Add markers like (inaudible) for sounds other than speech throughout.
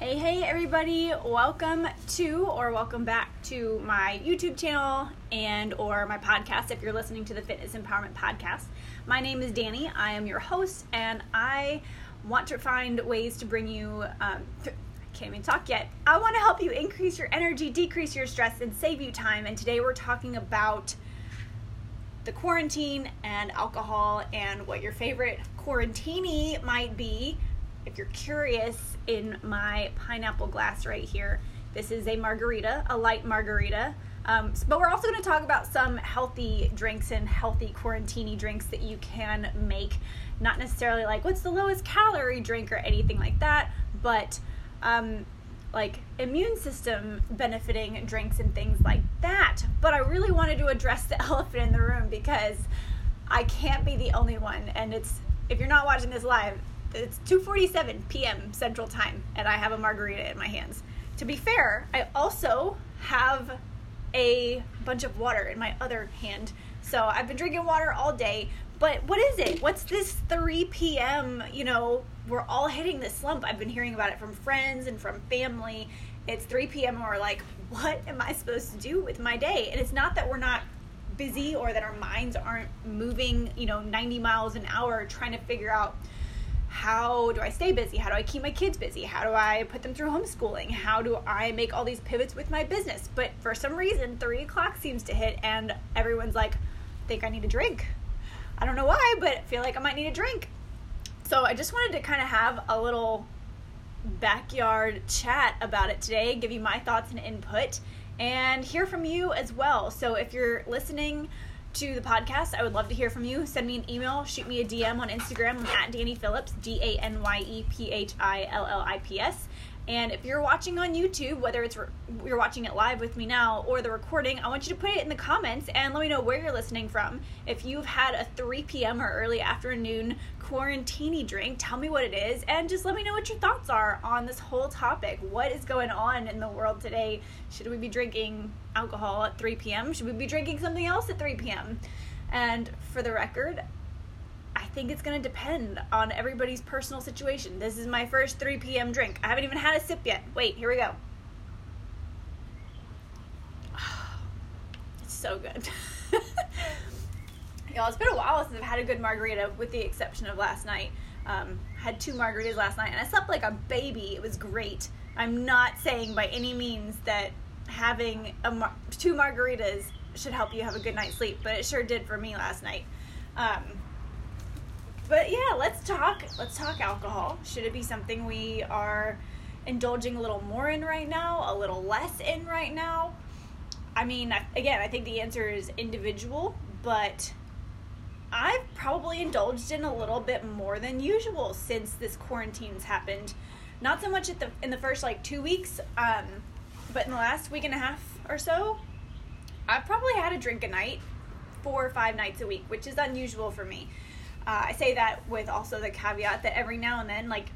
Hey, hey, everybody! Welcome to or welcome back to my YouTube channel and or my podcast. If you're listening to the Fitness Empowerment Podcast, my name is Danye. I am your host, and I want to find ways to bring you. Um, I can't even talk yet. I want to help you increase your energy, decrease your stress, and save you time. And today we're talking about the quarantine and alcohol and what your favorite quarantini might be if you're curious, in my pineapple glass right here, this is a margarita, a light margarita. Um, but we're also going to talk about some healthy drinks and healthy quarantini drinks that you can make. Not necessarily like what's the lowest calorie drink or anything like that, but um, like immune system benefiting drinks and things like that. But I really wanted to address the (laughs) elephant in the room because I can't be the only one. And it's if you're not watching this live, it's 2:47 p.m. Central Time, and I have a margarita in my hands. To be fair, I also have a bunch of water in my other hand. So I've been drinking water all day. But what is it? What's this 3 p.m. You know, we're all hitting this slump. I've been hearing about it from friends and from family. It's 3 p.m. and we're like, what am I supposed to do with my day? And it's not that we're not busy or that our minds aren't moving, you know, 90 miles an hour trying to figure out how do I stay busy? How do I keep my kids busy? How do I put them through homeschooling? How do I make all these pivots with my business? But for some reason, three o'clock seems to hit, and everyone's like, think I need a drink. I don't know why, but I feel like I might need a drink. So I just wanted to kind of have a little backyard chat about it today, give you my thoughts and input, and hear from you as well. So if you're listening, to the podcast. I would love to hear from you. Send me an email, shoot me a DM on Instagram. I'm at Danye Phillips, D A N Y E P H I L L I P S. And if you're watching on YouTube, whether it's re- you're watching it live with me now or the recording, I want you to put it in the comments and let me know where you're listening from. If you've had a 3 p.m. or early afternoon quarantini drink, tell me what it is and just let me know what your thoughts are on this whole topic. What is going on in the world today? Should we be drinking alcohol at 3 p.m.? Should we be drinking something else at 3 p.m.? And for the record, think it's going to depend on everybody's personal situation. This is my first 3 p.m. drink. I haven't even had a sip yet. Wait, here we go. (sighs) It's so good. (laughs) Y'all, it's been a while since I've had a good margarita, with the exception of last night. Um, had two margaritas last night, and I slept like a baby. It was great. I'm not saying by any means that having mar- two margaritas should help you have a good night's sleep, but it sure did for me last night. Um, but yeah, let's talk. Let's talk alcohol. Should it be something we are indulging a little more in right now, a little less in right now? I mean, again, I think the answer is individual, but I've probably indulged in a little bit more than usual since this quarantine's happened. Not so much at the in the first like two weeks, um, but in the last week and a half or so, I've probably had a drink a night, four or five nights a week, which is unusual for me. Uh, I say that with also the caveat that every now and then, like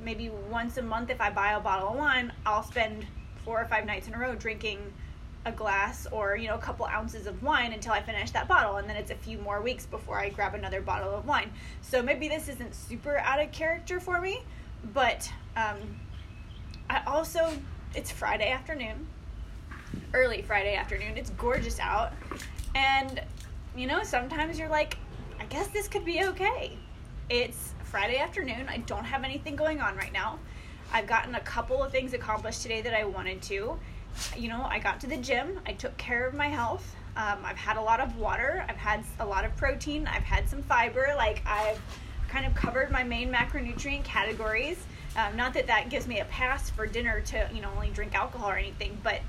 maybe once a month, if I buy a bottle of wine, I'll spend four or five nights in a row drinking a glass or you know a couple ounces of wine until I finish that bottle, and then it's a few more weeks before I grab another bottle of wine. So maybe this isn't super out of character for me, but um, I also it's Friday afternoon, early Friday afternoon. It's gorgeous out, and you know sometimes you're like I guess this could be okay. It's Friday afternoon. I don't have anything going on right now. I've gotten a couple of things accomplished today that I wanted to. You know, I got to the gym, I took care of my health. Um, I've had a lot of water, I've had a lot of protein, I've had some fiber. Like, I've kind of covered my main macronutrient categories. Um, not that that gives me a pass for dinner to, you know, only drink alcohol or anything, but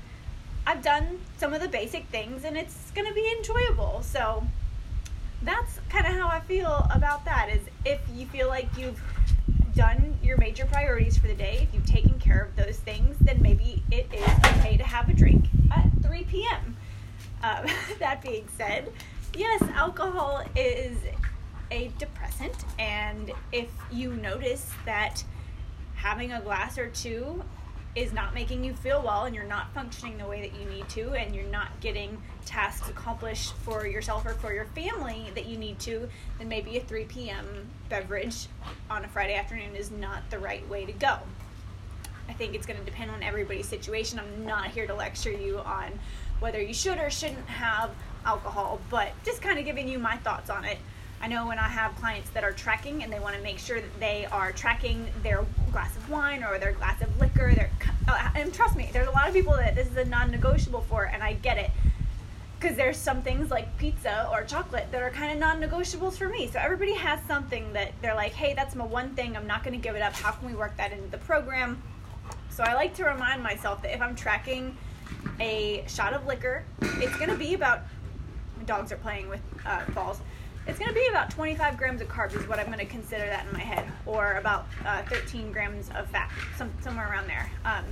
I've done some of the basic things and it's going to be enjoyable. So, that's kind of how I feel about that. Is if you feel like you've done your major priorities for the day, if you've taken care of those things, then maybe it is okay to have a drink at 3 p.m. Um, (laughs) that being said, yes, alcohol is a depressant, and if you notice that having a glass or two is not making you feel well and you're not functioning the way that you need to and you're not getting tasks accomplished for yourself or for your family that you need to, then maybe a 3 p.m. beverage on a Friday afternoon is not the right way to go. I think it's going to depend on everybody's situation. I'm not here to lecture you on whether you should or shouldn't have alcohol, but just kind of giving you my thoughts on it. I know when I have clients that are tracking and they want to make sure that they are tracking their glass of wine or their glass of liquor, their, uh, and trust me, there's a lot of people that this is a non negotiable for, and I get it. Because there's some things like pizza or chocolate that are kind of non negotiables for me. So everybody has something that they're like, hey, that's my one thing, I'm not going to give it up. How can we work that into the program? So I like to remind myself that if I'm tracking a shot of liquor, it's going to be about, dogs are playing with uh, balls it's going to be about 25 grams of carbs is what I'm going to consider that in my head, or about uh, 13 grams of fat, some, somewhere around there. Um,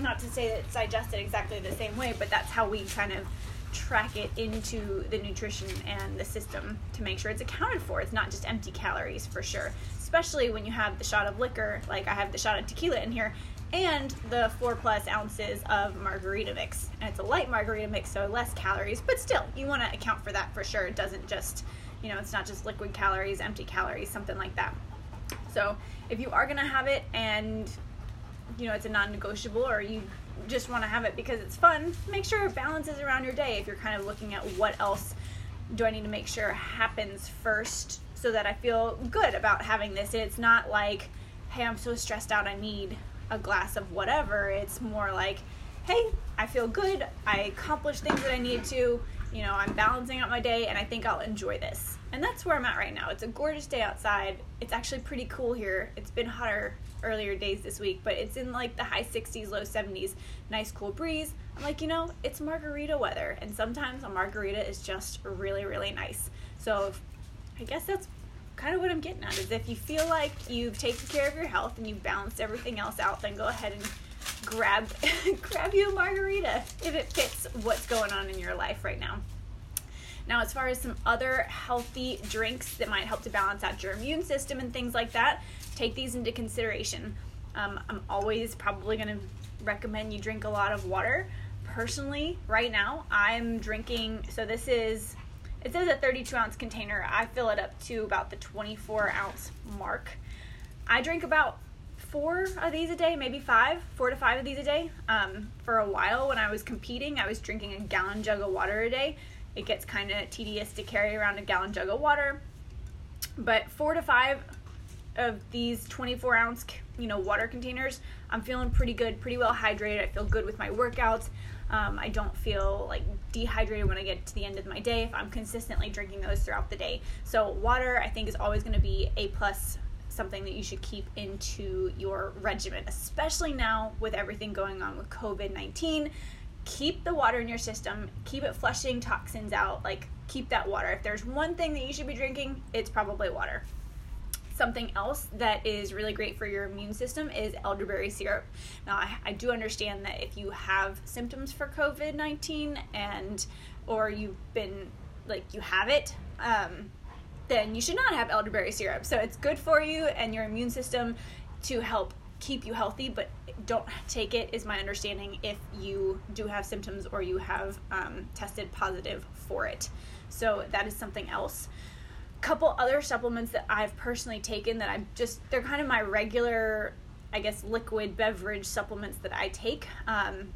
not to say that it's digested exactly the same way, but that's how we kind of track it into the nutrition and the system to make sure it's accounted for. It's not just empty calories for sure, especially when you have the shot of liquor, like I have the shot of tequila in here, and the four plus ounces of margarita mix. And it's a light margarita mix, so less calories, but still, you want to account for that for sure. It doesn't just you know, it's not just liquid calories, empty calories, something like that. So if you are gonna have it and you know it's a non-negotiable or you just want to have it because it's fun, make sure it balances around your day if you're kind of looking at what else do I need to make sure happens first so that I feel good about having this. It's not like, hey, I'm so stressed out, I need a glass of whatever. It's more like, hey, I feel good, I accomplished things that I need to, you know, I'm balancing out my day and I think I'll enjoy this. And that's where I'm at right now. It's a gorgeous day outside. It's actually pretty cool here. It's been hotter earlier days this week, but it's in like the high 60s, low 70s. Nice cool breeze. I'm like, you know, it's margarita weather, and sometimes a margarita is just really, really nice. So I guess that's kind of what I'm getting at is if you feel like you've taken care of your health and you've balanced everything else out, then go ahead and grab (laughs) grab you a margarita if it fits what's going on in your life right now. Now, as far as some other healthy drinks that might help to balance out your immune system and things like that, take these into consideration. Um, I'm always probably going to recommend you drink a lot of water. Personally, right now, I'm drinking, so this is, it says a 32 ounce container. I fill it up to about the 24 ounce mark. I drink about four of these a day, maybe five, four to five of these a day. Um, for a while, when I was competing, I was drinking a gallon jug of water a day. It gets kind of tedious to carry around a gallon jug of water, but four to five of these 24 ounce, you know, water containers, I'm feeling pretty good, pretty well hydrated. I feel good with my workouts. Um, I don't feel like dehydrated when I get to the end of my day if I'm consistently drinking those throughout the day. So water, I think, is always going to be a plus something that you should keep into your regimen, especially now with everything going on with COVID 19. Keep the water in your system, keep it flushing toxins out. Like, keep that water. If there's one thing that you should be drinking, it's probably water. Something else that is really great for your immune system is elderberry syrup. Now, I, I do understand that if you have symptoms for COVID 19 and or you've been like you have it, um, then you should not have elderberry syrup. So it's good for you and your immune system to help keep you healthy, but don't take it, is my understanding, if you do have symptoms or you have um, tested positive for it. So that is something else. Couple other supplements that I've personally taken that I'm just, they're kind of my regular, I guess, liquid beverage supplements that I take. Um,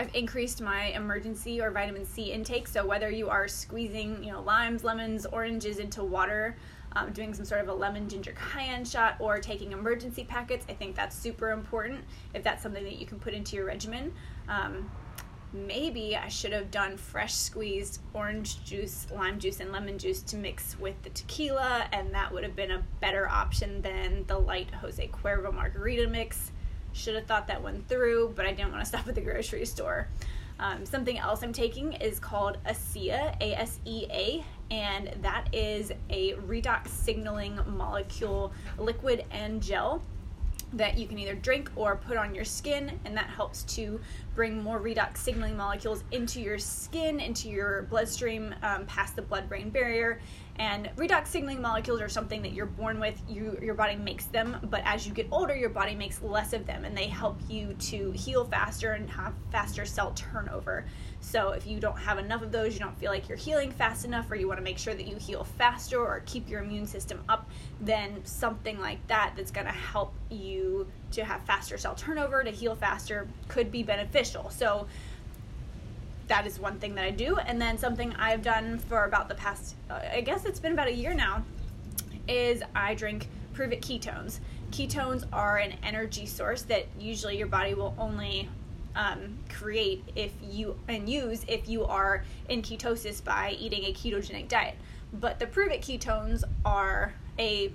I've increased my Emergen-C or vitamin C intake. So whether you are squeezing, you know, limes, lemons, oranges into water, um, doing some sort of a lemon ginger cayenne shot, or taking Emergen-C packets, I think that's super important. If that's something that you can put into your regimen. Um, maybe I should have done fresh squeezed orange juice, lime juice, and lemon juice to mix with the tequila, and that would have been a better option than the light Jose Cuervo margarita mix. Should have thought that one through, but I didn't want to stop at the grocery store. Um, something else I'm taking is called ASEA, A S E A, and that is a redox signaling molecule, liquid and gel that you can either drink or put on your skin, and that helps to bring more redox signaling molecules into your skin, into your bloodstream, um, past the blood brain barrier, And redox signaling molecules are something that you're born with, you, your body makes them, but as you get older, your body makes less of them, and they help you to heal faster and have faster cell turnover. So if you don't have enough of those, you don't feel like you're healing fast enough, or you want to make sure that you heal faster or keep your immune system up, then something like that that's going to help you to have faster cell turnover, to heal faster, could be beneficial. So that is one thing that I do. And then something I've done for about the past, I guess it's been about a year now, is I drink Pruvit ketones. Ketones are an energy source that usually your body will only um, create if you and use if you are in ketosis by eating a ketogenic diet. But the Pruvit ketones are a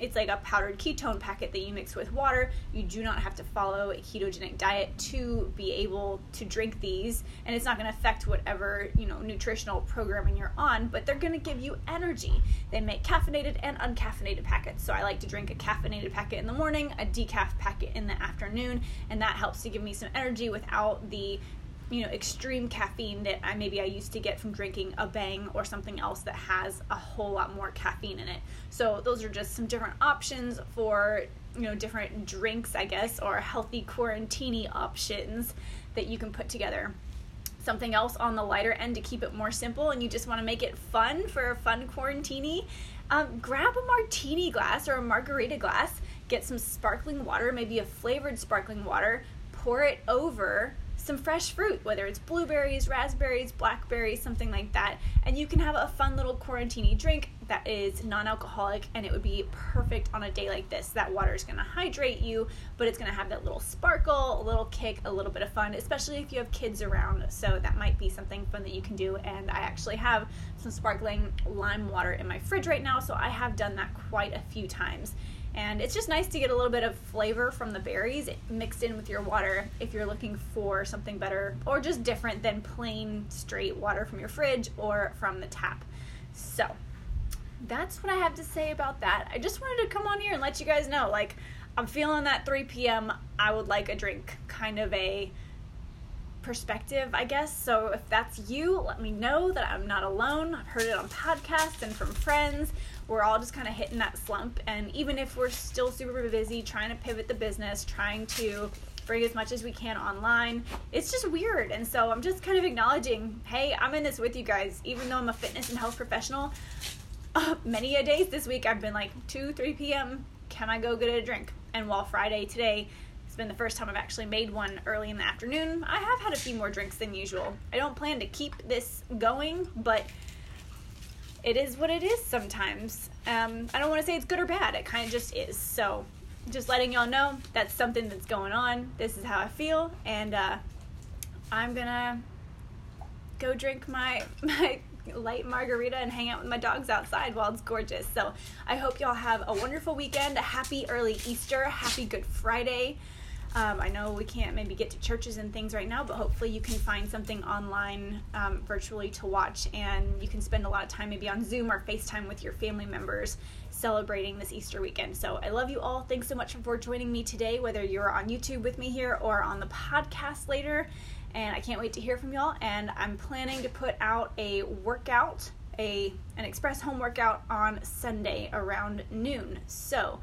it's like a powdered ketone packet that you mix with water. You do not have to follow a ketogenic diet to be able to drink these, and it's not going to affect whatever you know nutritional programming you're on. But they're going to give you energy. They make caffeinated and uncaffeinated packets. So I like to drink a caffeinated packet in the morning, a decaf packet in the afternoon, and that helps to give me some energy without the you know extreme caffeine that I maybe I used to get from drinking a bang or something else that has a whole lot more caffeine in it. So those are just some different options for you know different drinks I guess or healthy quarantini options that you can put together. Something else on the lighter end to keep it more simple and you just want to make it fun for a fun quarantini. Um, grab a martini glass or a margarita glass, get some sparkling water, maybe a flavored sparkling water, pour it over some fresh fruit, whether it's blueberries, raspberries, blackberries, something like that. And you can have a fun little quarantini drink that is non alcoholic and it would be perfect on a day like this. That water is going to hydrate you, but it's going to have that little sparkle, a little kick, a little bit of fun, especially if you have kids around. So that might be something fun that you can do. And I actually have some sparkling lime water in my fridge right now, so I have done that quite a few times and it's just nice to get a little bit of flavor from the berries mixed in with your water if you're looking for something better or just different than plain straight water from your fridge or from the tap. So, that's what I have to say about that. I just wanted to come on here and let you guys know like I'm feeling that 3 p.m. I would like a drink, kind of a perspective, I guess. So if that's you, let me know that I'm not alone. I've heard it on podcasts and from friends we're all just kind of hitting that slump. And even if we're still super busy trying to pivot the business, trying to bring as much as we can online, it's just weird. And so I'm just kind of acknowledging hey, I'm in this with you guys, even though I'm a fitness and health professional. Uh, (laughs) many a days this week I've been like 2, 3 p.m. Can I go get a drink? And while Friday today, it's been the first time I've actually made one early in the afternoon. I have had a few more drinks than usual. I don't plan to keep this going, but it is what it is sometimes. Um, I don't want to say it's good or bad. It kind of just is. So, just letting y'all know that's something that's going on. This is how I feel, and uh, I'm gonna go drink my (laughs) my light margarita and hang out with my dogs outside while it's gorgeous. So, I hope y'all have a wonderful weekend. A happy early Easter. Happy Good Friday. Um, I know we can't maybe get to churches and things right now, but hopefully you can find something online um, virtually to watch and you can spend a lot of time maybe on Zoom or FaceTime with your family members celebrating this Easter weekend. So I love you all. Thanks so much for joining me today, whether you're on YouTube with me here or on the podcast later. And I can't wait to hear from y'all. And I'm planning to put out a workout, a an express home workout on Sunday around noon. So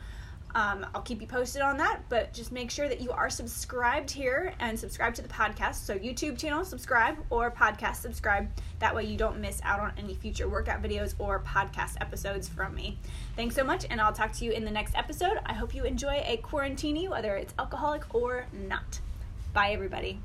um, I'll keep you posted on that, but just make sure that you are subscribed here and subscribe to the podcast. So, YouTube channel, subscribe, or podcast, subscribe. That way, you don't miss out on any future workout videos or podcast episodes from me. Thanks so much, and I'll talk to you in the next episode. I hope you enjoy a quarantini, whether it's alcoholic or not. Bye, everybody.